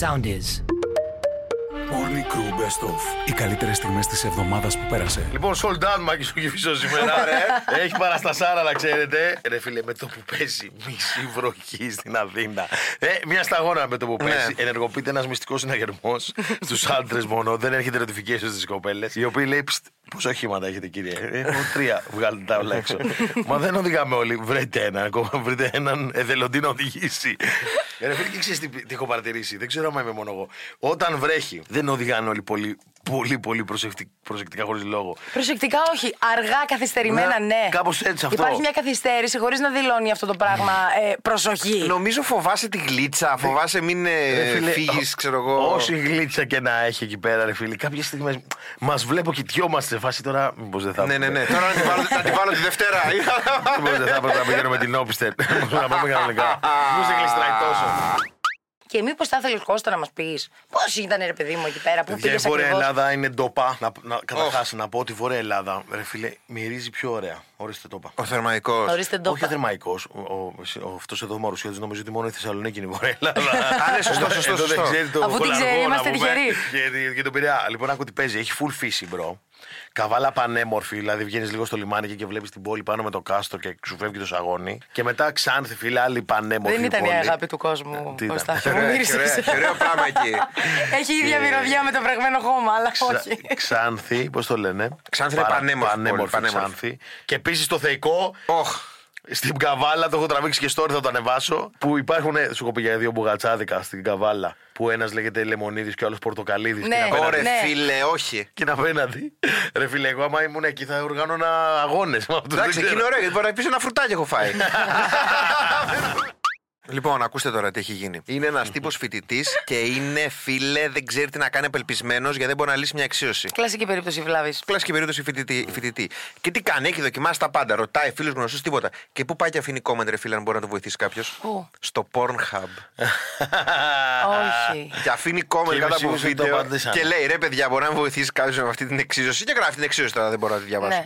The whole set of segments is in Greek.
Sound is. Morning Crew Best Of. Οι καλύτερες στιγμές της εβδομάδας που πέρασε. Λοιπόν, sold out Μάκη στο Κεφισό σήμερα. ρε. Έχει παραστασάρα να ξέρετε. Ρε φίλε, με το που παίζει μισή βροχή στην Αθήνα. Ε, μια σταγόνα με το που παίζει. Ενεργοποιείται ένας μυστικός συναγερμός στους άντρες μόνο. Δεν έρχεται notification στις κοπέλες. Οι οποίοι λέει, «Ψτ, Πόσα οχήματα έχετε, κύριε; Έχω τρία. Βγάλτε τα όλα έξω. Μα δεν οδηγάμε όλοι. Βρείτε έναν ακόμα. Βρείτε έναν εθελοντή να οδηγήσει. Ε, Ρε φίλε, και ξέρεις τι, τι έχω παρατηρήσει. Δεν ξέρω αν είμαι μόνο εγώ. Όταν βρέχει, δεν οδηγάνε όλοι πολύ, πολύ, πολύ προσεκτικ- προσεκτικά χωρίς λόγο. Προσεκτικά όχι. Αργά, καθυστερημένα, Ναι, ναι. κάπως έτσι αυτό. Υπάρχει μια καθυστέρηση χωρίς να δηλώνει αυτό το πράγμα ε, προσοχή. Νομίζω φοβάσαι τη γλίτσα, φοβάσαι μην Ρε φίλε, φύγεις, ό- ξέρω εγώ. Όση γλίτσα και να έχει εκεί πέρα, ρε φίλε. Κάποιες στιγμές μας βλέπω κοιτιόμαστε σε φάση τώρα. Μήπως δεν θα. Ναι, ναι, ναι. Τώρα να τη βάλω, να τη βάλω τη Δευτέρα. Μήπως δεν θα έπρεπε να πηγαίνω με την όπισθεν. να πάμε κανονικά. Μήπως δεν γλιστράει τόσο. Και μήπως θα ήθελε Κώστα να μας πεις πώς ήταν ρε παιδί μου εκεί πέρα, πού Παιδιά, η πήγες Βόρεια ακριβώς; Ελλάδα είναι ντοπά. Να, να, καταρχάς, να πω ότι η Βόρεια Ελλάδα, ρε φίλε, μυρίζει πιο ωραία. Ορίστε το είπα. Ο Θερμαϊκός. Ορίστε το. Όχι ο Θερμαϊκός. Ο, ο, ο, αυτός εδώ ο Μαρουσιώτης νομίζω ότι μόνο η Θεσσαλονίκη είναι η Βόρεια Ελλάδα. Α, ναι, σωστό, Εδώ- σωστό, εδώ δεν σωστό. ξέρει το Αφού την Χολαργό, ξέρει, να είμαστε πούμε, τυχεροί. Και, και τον Πειραιά. Λοιπόν, άκου τι παίζει. Έχει full φύση, bro. Καβάλα πανέμορφη, δηλαδή βγαίνεις λίγο στο λιμάνι και, και βλέπεις την πόλη πάνω με το κάστρο και σου φεύγει το σαγόνι. Και μετά ξάνθη, φίλε, άλλη πανέμορφη. Δεν ήταν η πόλη. αγάπη του κόσμου, Τι ήταν. Κώστα. Μου Ωραίο, μύρισες. ωραίο πράγμα εκεί. Έχει ίδια μυρωδιά με το βρεγμένο χώμα, αλλά όχι. Ξα- Ξάνθη, πώς το λένε; Ξάνθη είναι Παρα- πανέμορφη πόλη, πανέμορφη πανέμορφη. Ξάνθη. Και επίσης το θεϊκό, Όχ. Στην Καβάλα, το έχω τραβήξει και story, θα το ανεβάσω. Που υπάρχουν, σου έχω πει για δύο μπουγατσάδικα στην Καβάλα. Που ένας λέγεται Λεμονίδης και ο άλλος Πορτοκαλίδης. Ναι. Και, είναι απέναντι- Ωρε Ναι. φίλε, όχι. και είναι απέναντι. Ρε φίλε, εγώ άμα ήμουν εκεί θα οργάνωνα αγώνες. Εντάξει, εκεί είναι ωραίο γιατί μπορεί να πεις ένα φρουτάκι έχω φάει. Λοιπόν, ακούστε τώρα τι έχει γίνει. Είναι ένας τύπος φοιτητής και είναι φίλε, δεν ξέρει τι να κάνει απελπισμένος γιατί δεν μπορεί να λύσει μια αξίωση. Κλασική περίπτωση βλάβης. Κλασική περίπτωση φοιτητή, φοιτητή. Και τι κάνει, έχει δοκιμάσει τα πάντα. Ρωτάει φίλου γνωστού τίποτα. Και πού πάει και αφήνει comment, ρε φίλε, αν μπορεί να το βοηθήσει κάποιος; Πού; Στο Pornhub. Όχι. και αφήνει comment Και είμαι κάτω από σίγουρος ότι το βίντεο. απαντήσανε. Και λέει ρε παιδιά, μπορεί να με βοηθήσει κάποιος με αυτή την εξίσωση. Και γράφει την εξίσωση τώρα, δεν μπορώ να τη διαβάσω.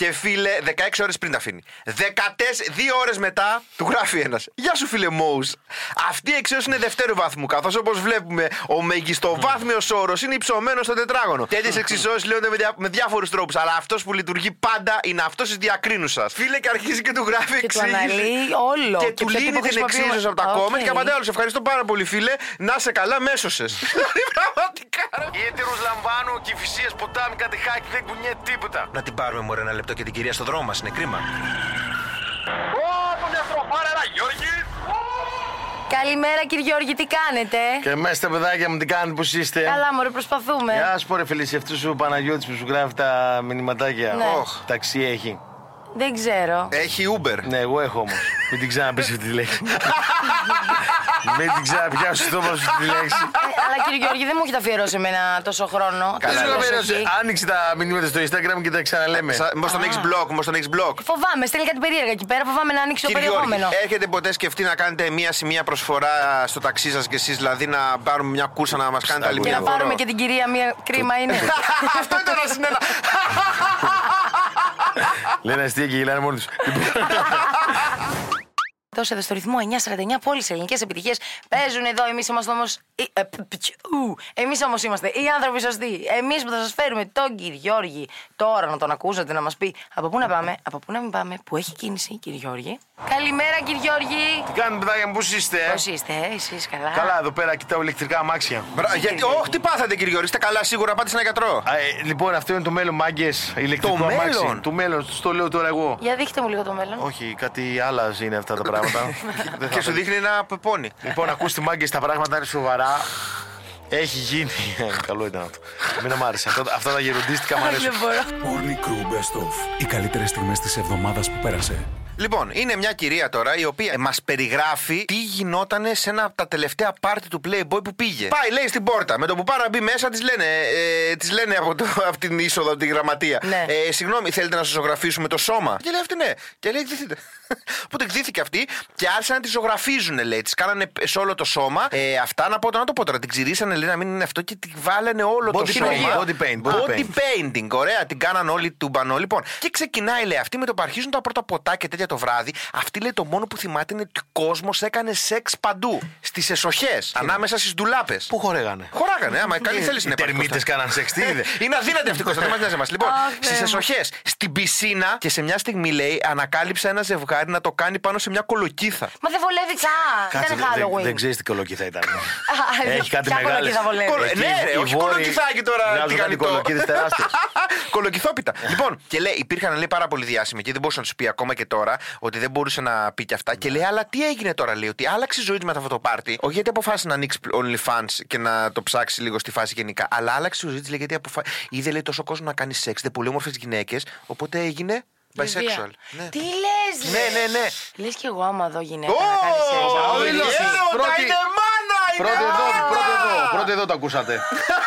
Ναι. Και φίλε, 16 ώρες πριν τα αφήνει. 14, δύο ώρες μετά του γράφει ένας. Γεια σου, φίλε Μόους. Αυτή η εξίσωση είναι δευτέρου βαθμού. Καθώς όπως βλέπουμε, ο μεγιστοβάθμιος όρος είναι υψωμένος στο τετράγωνο. Τέτοιες εξισώσεις λέγονται με, δια, με διάφορους τρόπους. Αλλά αυτός που λειτουργεί πάντα είναι αυτός της διακρίνουσας. Φίλε, και αρχίζει και του γράφει Και του εξήγηση. αναλύει όλο. Και, Και του ποιο λύνει τύπο την χρησιμοποιούμε. εξίσωση από τα OK. comment και απαντάει άλλο. Ευχαριστώ πάρα πολύ, φίλε. Να 'σαι καλά, μ' έσωσες. Δηλαδή, πραγματικά. ρε. Οι έτερους λαμβάνουν και οι φυσίες ποτάμι κάτι χάκι δεν κουνιέται τίποτα. Να την πάρουμε μωρέ ένα λεπτό και την κυρία στο δρόμο μας, είναι κρίμα. Καλημέρα, κύριε Γιώργη, τι κάνετε; Και μέσα τα παιδάκια μου τι κάνουν, πώς είστε; Καλά, μωρέ, προσπαθούμε. Γεια σου, ρε φίλε, σε αυτού ο Παναγιώτης που σου γράφει τα μηνυματάκια. Ναι. Οχ, ταξί έχει. Δεν ξέρω. Έχει Uber. Ναι, εγώ έχω όμως. Μην την ξαναπείς αυτή τη λέξη. Μην την ξαναπιάσει στο όμω αυτή τη λέξη. Ε, Αλλά κύριε Γιώργη, δεν μου έχετε αφιερώσει εμένα τόσο χρόνο. Καλά, Τόσο ναι. προσοχή. Άνοιξε τα μηνύματα στο Instagram και τα ξαναλέμε. Μήπως τον έχεις blog, μήπως τον έχεις blog. Φοβάμαι, στέλνει κάτι περίεργα εκεί πέρα. Φοβάμαι να ανοίξει το Κύριε Γιώργη, περιεχόμενο. έχετε ποτέ σκεφτεί να κάνετε μία σημεία προσφορά στο ταξί σας και εσείς, δηλαδή να πάρουμε μια κούρσα να μας κάνετε άλλη Και μια να πάρουμε και την κυρία μία κρίμα είναι. Αυτό ήταν ένα συνένα. Λένε αστεία και γελάνε μόνοι τους. Δώσε εδώ στο ρυθμό 949 από όλε τι ελληνικές επιτυχίες. Παίζουν εδώ. Εμείς είμαστε όμως. Εμείς όμως είμαστε οι άνθρωποι σωστοί. Εμείς που θα σας φέρουμε τον κύριο Γιώργη τώρα να τον ακούσετε να μας πει από πού να πάμε, από πού να μην πάμε, που έχει κίνηση, κύριε Γιώργη. Καλημέρα, κύριε Γιώργη. Τι κάνετε, παιδάκια μου, πώς είστε. Πώς είστε, εσείς καλά; Καλά, εδώ πέρα κοιτάω ηλεκτρικά αμάξια. Μπρα- Γιατί, όχι, τι πάθατε κύριε Γιώργη, είστε καλά σίγουρα, πάτε σε ένα γιατρό. Α, ε, λοιπόν, αυτό είναι το μέλλον, μάγκες. Ηλεκτρικό Το αμάξι. μέλλον; Το μέλλον, το λέω τώρα εγώ. Για δείχτε μου λίγο το μέλλον. Όχι, κάτι άλλα είναι αυτά τα πράγματα. Δεν θα Και σου το- δείχνει ένα πεπόνι. Λοιπόν, ακούστε μάγκε, τα πράγματα είναι σοβαρά. Έχει γίνει. Καλό ήταν αυτό. Μην μ' άρεσε. Αυτά, αυτά τα γεροντίστικα μου αρέσουν. Δεν μπορώ. Morning Crew Best Of. Οι καλύτερες στιγμές της εβδομάδας που πέρασε. Λοιπόν, είναι μια κυρία τώρα η οποία μας περιγράφει τι γινόταν σε ένα από τα τελευταία πάρτι του Playboy που πήγε. Πάει, λέει στην πόρτα. Με το που πάρα μπει μέσα, της λένε, ε, της λένε από, το, από την είσοδο, από τη γραμματεία. Ναι. Ε, συγγνώμη, θέλετε να σα ζωγραφίσουμε το σώμα; Και λέει αυτή ναι. Και λέει εκδίθητε. Οπότε εκδίθηκε αυτή και άρχισαν να τη ζωγραφίζουν, λέει. Της κάνανε σε όλο το σώμα. Ε, αυτά να πω, να το πω τώρα. Την ξηρίσανε, λέει να μην είναι αυτό και τη βάλανε όλο το Body σώμα. paint, body paint, body Body painting. Ωραία, την κάναν όλοι τούμπανο. Λοιπόν, και ξεκινάει, λέει, αυτή με το που αρχίζουν τα πρώτα ποτά και τέτοια το βράδυ. Αυτή λέει το μόνο που θυμάται είναι ότι ο κόσμος έκανε σεξ παντού. Στις εσοχές, ανάμεσα στις ντουλάπες. Πού χορέγανε. Χωράγανε, άμα καλή θέληση Οι είναι τερμίτες κάναν σεξ, τι είδε. είναι αδύνατη αυτή η Κώστα, δεν μας νοιάζει εμάς. Λοιπόν, Αχ, Θεέ στι μου. εσοχές, στην πισίνα και σε μια στιγμή λέει ανακάλυψε ένα ζευγάρι να το κάνει πάνω σε μια κολοκύθα. Μα δεν βολεύει καν. Κάτσε, Ήταν δεν- δεν- Halloween. δεν ξέρεις τι κολοκύθα ήταν. Α, Έχει κάτι ποια μεγάλο. κολοκύθα βολεύει. Κολο- Ναι, ρε, όχι κολοκυθάκι τώρα, τηγανιτό. Κολοκύθε τεράστιε. Κολοκυθόπιτα. λοιπόν, και λέει, υπήρχαν λέει, πάρα πολύ διάσημοι και δεν μπορούσε να τους πει ακόμα και τώρα ότι δεν μπορούσε να πει και αυτά. Και λέει, αλλά τι έγινε τώρα, λέει, ότι άλλαξε η ζωή του μετά αυτό το πάρτι. Όχι γιατί αποφάσισε να ανοίξει OnlyFans και να το ψάξει λίγο στη φάση γενικά. Αλλά άλλαξε η ζωή της, λέει, γιατί αποφα... είδε λέει, τόσο κόσμο να κάνει σεξ, δεν πολύ όμορφες γυναίκες. Οπότε έγινε bisexual. Ναι. Τι λες, Ναι, ναι, ναι. Λες κι εγώ άμα δω γυναίκα Ω, να κάνει σεξ. ο να ήλιος, μιλήσει. έρωτα, Πρώτη- είναι μάνα, είναι Πρώτο εδώ, μάνα. πρώτο εδώ, πρώτο εδώ το ακούσατε.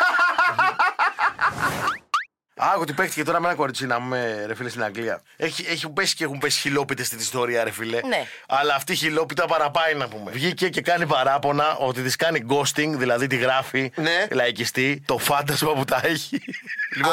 Άκου τι παίχτηκε τώρα με ένα κοριτσί να πούμε ρε φίλε στην Αγγλία. Έχει, έχουν πέσει και έχουν πέσει χιλόπιτες στην ιστορία, ρε φίλε. Ναι. Αλλά αυτή η χιλόπιτα παραπάει να πούμε. Βγήκε και κάνει παράπονα ότι της κάνει ghosting, δηλαδή τη γράφει Ναι. λαϊκιστή, το φάντασμα που τα έχει.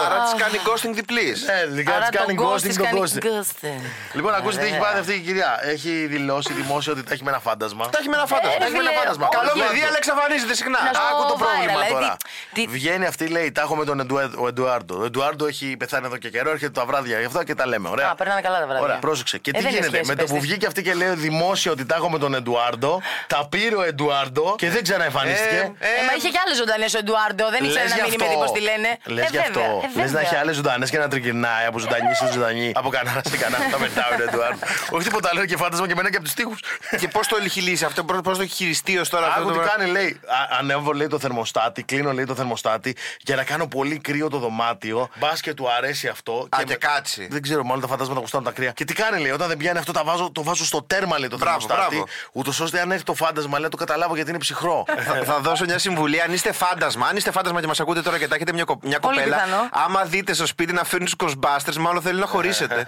Άρα της κάνει ghosting διπλής. Ναι, δηλαδή Άρα της κάνει τον ghost ghosting της τον κάνει ghosting. ghosting. Λοιπόν, ακούστε τι έχει Ωραία. πάθει αυτή η κυρία. Έχει δηλώσει δημόσια ότι τα έχει με ένα φάντασμα. Τα έχει με ένα φάντασμα. Ε, Τα έχει με ένα φίλε, φάντασμα. όχι. Καλό παιδί, αλλά εξαφανίζεται συχνά. Να σου Άκου το viral, πρόβλημα δηλαδή, τώρα. Τι- Βγαίνει αυτή, λέει, τα έχω με τον Εντουέ- ο Εντουάρντο. Ο Εντουάρντο έχει πεθάνει εδώ και καιρό, έρχεται τα βράδια γι' αυτό και τα λέμε. Ωραία. Α, περνάνε καλά τα βράδια. Ωραία, πρόσεξε. Και Ε, τι δεν είναι γίνεται, σχέση, με το πες που τη. βγήκε αυτή και λέει δημόσια ότι τα έχω με τον Εντουάρντο, τα πήρε ο Εντουάρντο και δεν ξαναεμφανίστηκε. Ε, Ε, μα είχε και άλλες ζωντανές ο Εντουάρντο. Δεν ήξερε Λες να γι' μείνει με αυτό. τύπο τι λένε. Λες Ε, γι' αυτό. βέβαια, ε, Λες να έχει βέβαια. άλλες ζωντανές και να τριγυρνάει από ζωντανή σε ζωντανή. Από κανένα σε κανένα. Τα μετάω ο Εντουάρντο. Όχι τίποτα άλλο, είναι και φάντασμα και μένα και από τους τοίχους. Και πώς το έχει λύσει αυτό, πώς το έχει χειριστεί ως τώρα αυτό. Άκου το τι πράγμα; κάνει, λέει. Α- Ανέβω, λέει, το θερμοστάτη, κλείνω, λέει, το θερμοστάτη για να κάνω πολύ κρύο το δωμάτιο. Μπας και του αρέσει αυτό. Α, και κάτσει. Δεν ξέρω, μάλλον τα φαντάσματα γουστάρουν τα κρύα. Και τι κάνει, λέει, όταν δεν πιάνει αυτό, τα βάζω, το βάζω στο τέρμα, λέει, το Μπράβο, θερμοστάτη. μπράβο. Ούτως ώστε αν έρθει το φάντασμα, λέει, να το καταλάβω γιατί είναι ψυχρό. Θα, θα δώσω μια συμβουλή. Αν είστε φάντασμα, αν είστε φάντασμα και μας ακούτε τώρα και τα έχετε μια, κο- μια Πολύ κοπέλα, πιθανό. άμα δείτε στο σπίτι να φέρνει τους Ghostbusters, μάλλον θέλει να χωρίσετε.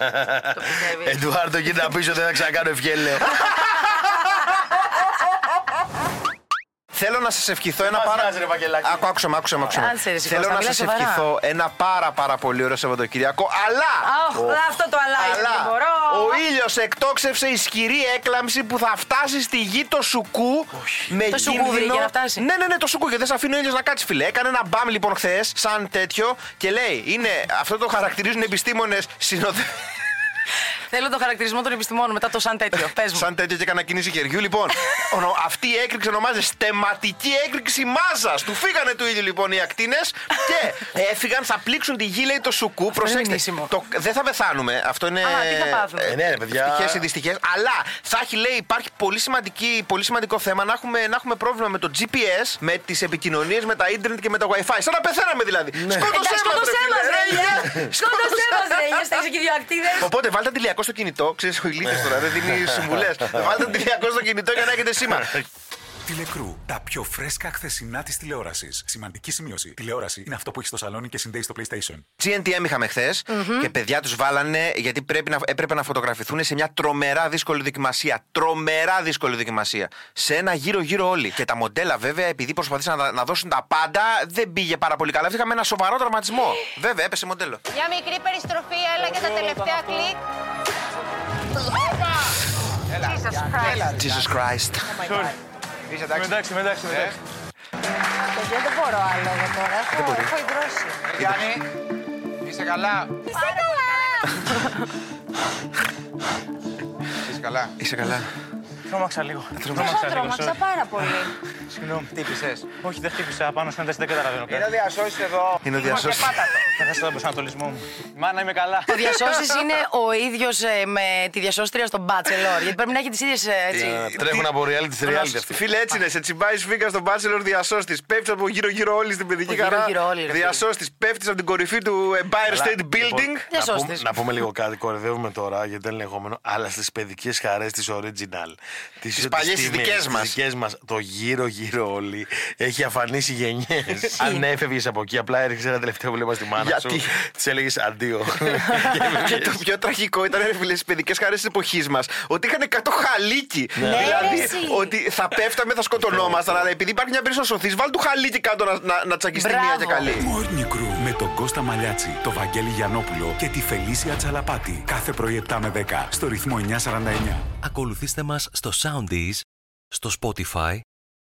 Το πιστεύεις. Εντουάρντο, κοίτα πίσω, δεν θα ξανακάνω ευχέλαιο. Θέλω να σας ευχηθώ ένα Μας πάρα. νοιάζει, ρε, Βαγγελάκη. Άκου, άκουσα με, άκουσα με, άκουσα με. Κάτσε, ρε, Θέλω Κώστα, να μιλά σας σοβαρά. ευχηθώ ένα πάρα πάρα πολύ ωραίο Σαββατοκυριακό. Αλλά! Αχ, αυτό το αλάι Αλλά δεν μπορώ. ο ήλιος εκτόξευσε ισχυρή έκλαμψη που θα φτάσει στη γη το σουκού με Το σουκού κίνδυνο- βρήκε να φτάσει. Ναι, ναι, ναι, το σουκού και δεν σε αφήνει ο ήλιος να κάτσει, φιλέ. Έκανε ένα μπαμ λοιπόν χθες, σαν τέτοιο, και λέει: είναι, Αυτό το χαρακτηρίζουν οι επιστήμονες συνοδε... Θέλω το χαρακτηρισμό των επιστημόνων μετά το σαν τέτοιο. Πες μου. σαν τέτοιο και έκανα κίνηση χεριού. Λοιπόν, ονο- αυτή η έκρηξη ονομάζεται στεματική έκρηξη μάζας. Του φύγανε του ήλιου λοιπόν οι ακτίνες και έφυγαν, θα πλήξουν τη γη, λέει το σουκού. Προσέξτε, νήσιμο. το, δεν θα πεθάνουμε. Αυτό είναι. Α, τι θα πάθουμε. Ε, ναι, ρε, παιδιά. Ευτυχέ ή δυστυχές. Αλλά θα έχει, λέει, υπάρχει πολύ, σημαντική, πολύ σημαντικό θέμα να έχουμε, να έχουμε πρόβλημα με το GPS, με τις επικοινωνίες, με τα ίντερνετ και με το WiFi. Σαν να πεθαίναμε δηλαδή. Σκότωσέ Εντάξει, μας, σκότωσέ ρε, μας, φίλε, ρε ρε, Ηλιά. ηλιά. Σκότωσέ μας, ρε Ηλιά. Στα και δύο ακτίδε. Οπότε βάλτε αντιλιακό στο κινητό. Ξέρεις ο ηλίθιος τώρα, δεν δίνει συμβουλές. Βάλτε αντιλιακό στο κινητό για να έχετε σήμα. Τηλεκρού. Τα πιο φρέσκα χθεσινά της τηλεόρασης. Σημαντική σημείωση. Τηλεόραση είναι αυτό που έχεις στο σαλόνι και συνδέεις στο PlayStation. GNTM είχαμε χθες και παιδιά τους βάλανε γιατί πρέπει να, έπρεπε να φωτογραφηθούν σε μια τρομερά δύσκολη δοκιμασία. Τρομερά δύσκολη δοκιμασία. Σε ένα γύρω-γύρω όλοι. Και τα μοντέλα βέβαια, επειδή προσπαθήσαν να, να δώσουν τα πάντα, δεν πήγε πάρα πολύ καλά. Είχαμε ένα σοβαρό τραυματισμό. Βέβαια, έπεσε μοντέλο. Μια μικρή περιστροφή, έλα και τα τελευταία κλικ. Jesus Christ. Jesus Christ. Είσαι εντάξει. Εντάξει, εντάξει, εντάξει. Παιδιά, δεν μπορώ άλλο εγώ τώρα. Έχω, έχω ιδρώσει. Γιάννη, είσαι καλά; Είσαι καλά! Είσαι καλά; Είσαι καλά. Τρόμαξα λίγο. Εγώ τρόμαξα πάρα πολύ. Συγγνώμη. Χτύπησες. Όχι, δεν χτύπησα. Πάνω στην ένταση δεν καταλαβαίνω κάτι. Είναι ο διασώσης εδώ. Είναι ο διασώστης. Θα χάσω τον προσανατολισμό μου. Μάνα, είμαι καλά. Ο διασώσης είναι ο ίδιος με τη διασώστρια στον Bachelor. Γιατί πρέπει να έχει τις ίδιες έτσι. Ε, Τρέχουν από reality σε reality αυτή. Φίλε, έτσι είναι. Σε τσιμπάει σφίγγα στον Bachelor διασώστης. Πέφτεις από γύρω-γύρω όλη στην παιδική Από χαρά. γύρω-γύρω όλη, ρε φίλε. Διασώστης. Πέφτεις από την κορυφή του Empire Αλλά, State λοιπόν, Building. να, Διασώστης. πούμε, να πούμε λίγο κάτι, κορυδεύουμε τώρα γιατί δεν είναι λεγόμενο, αλλά στις παιδικές χαρές της original. Τις, παλιές, τις δικές μας. δικές μας, το γύρω-γύρω γύρω όλοι. Έχει αφανίσει γενιές. Αν έφευγες από εκεί, απλά έριξε ένα τελευταίο βλέμμα στη μάνα Γιατί; σου. Της έλεγες αντίο. Και το πιο τραγικό ήταν, ρε φίλε, στις παιδικές χαρές της εποχής μας, ότι είχαν 100 χαλίκι. Ναι, δηλαδή, ρε, εσύ. ότι θα πέφταμε, θα σκοτωνόμασταν, αλλά επειδή υπάρχει μια περίπτωση να σωθεί, βάλει του χαλίκι κάτω να, να, να τσακιστεί Μπράβο. μία και καλή. Morning Crew με τον Κώστα Μαλιάτσι, τον Βαγγέλη Γιανόπουλο και τη Φελίσια Τσαλαπάτη. Κάθε πρωί 7 με 10 στο ρυθμό 949. Ακολουθήστε μας στο Soundees, στο Spotify,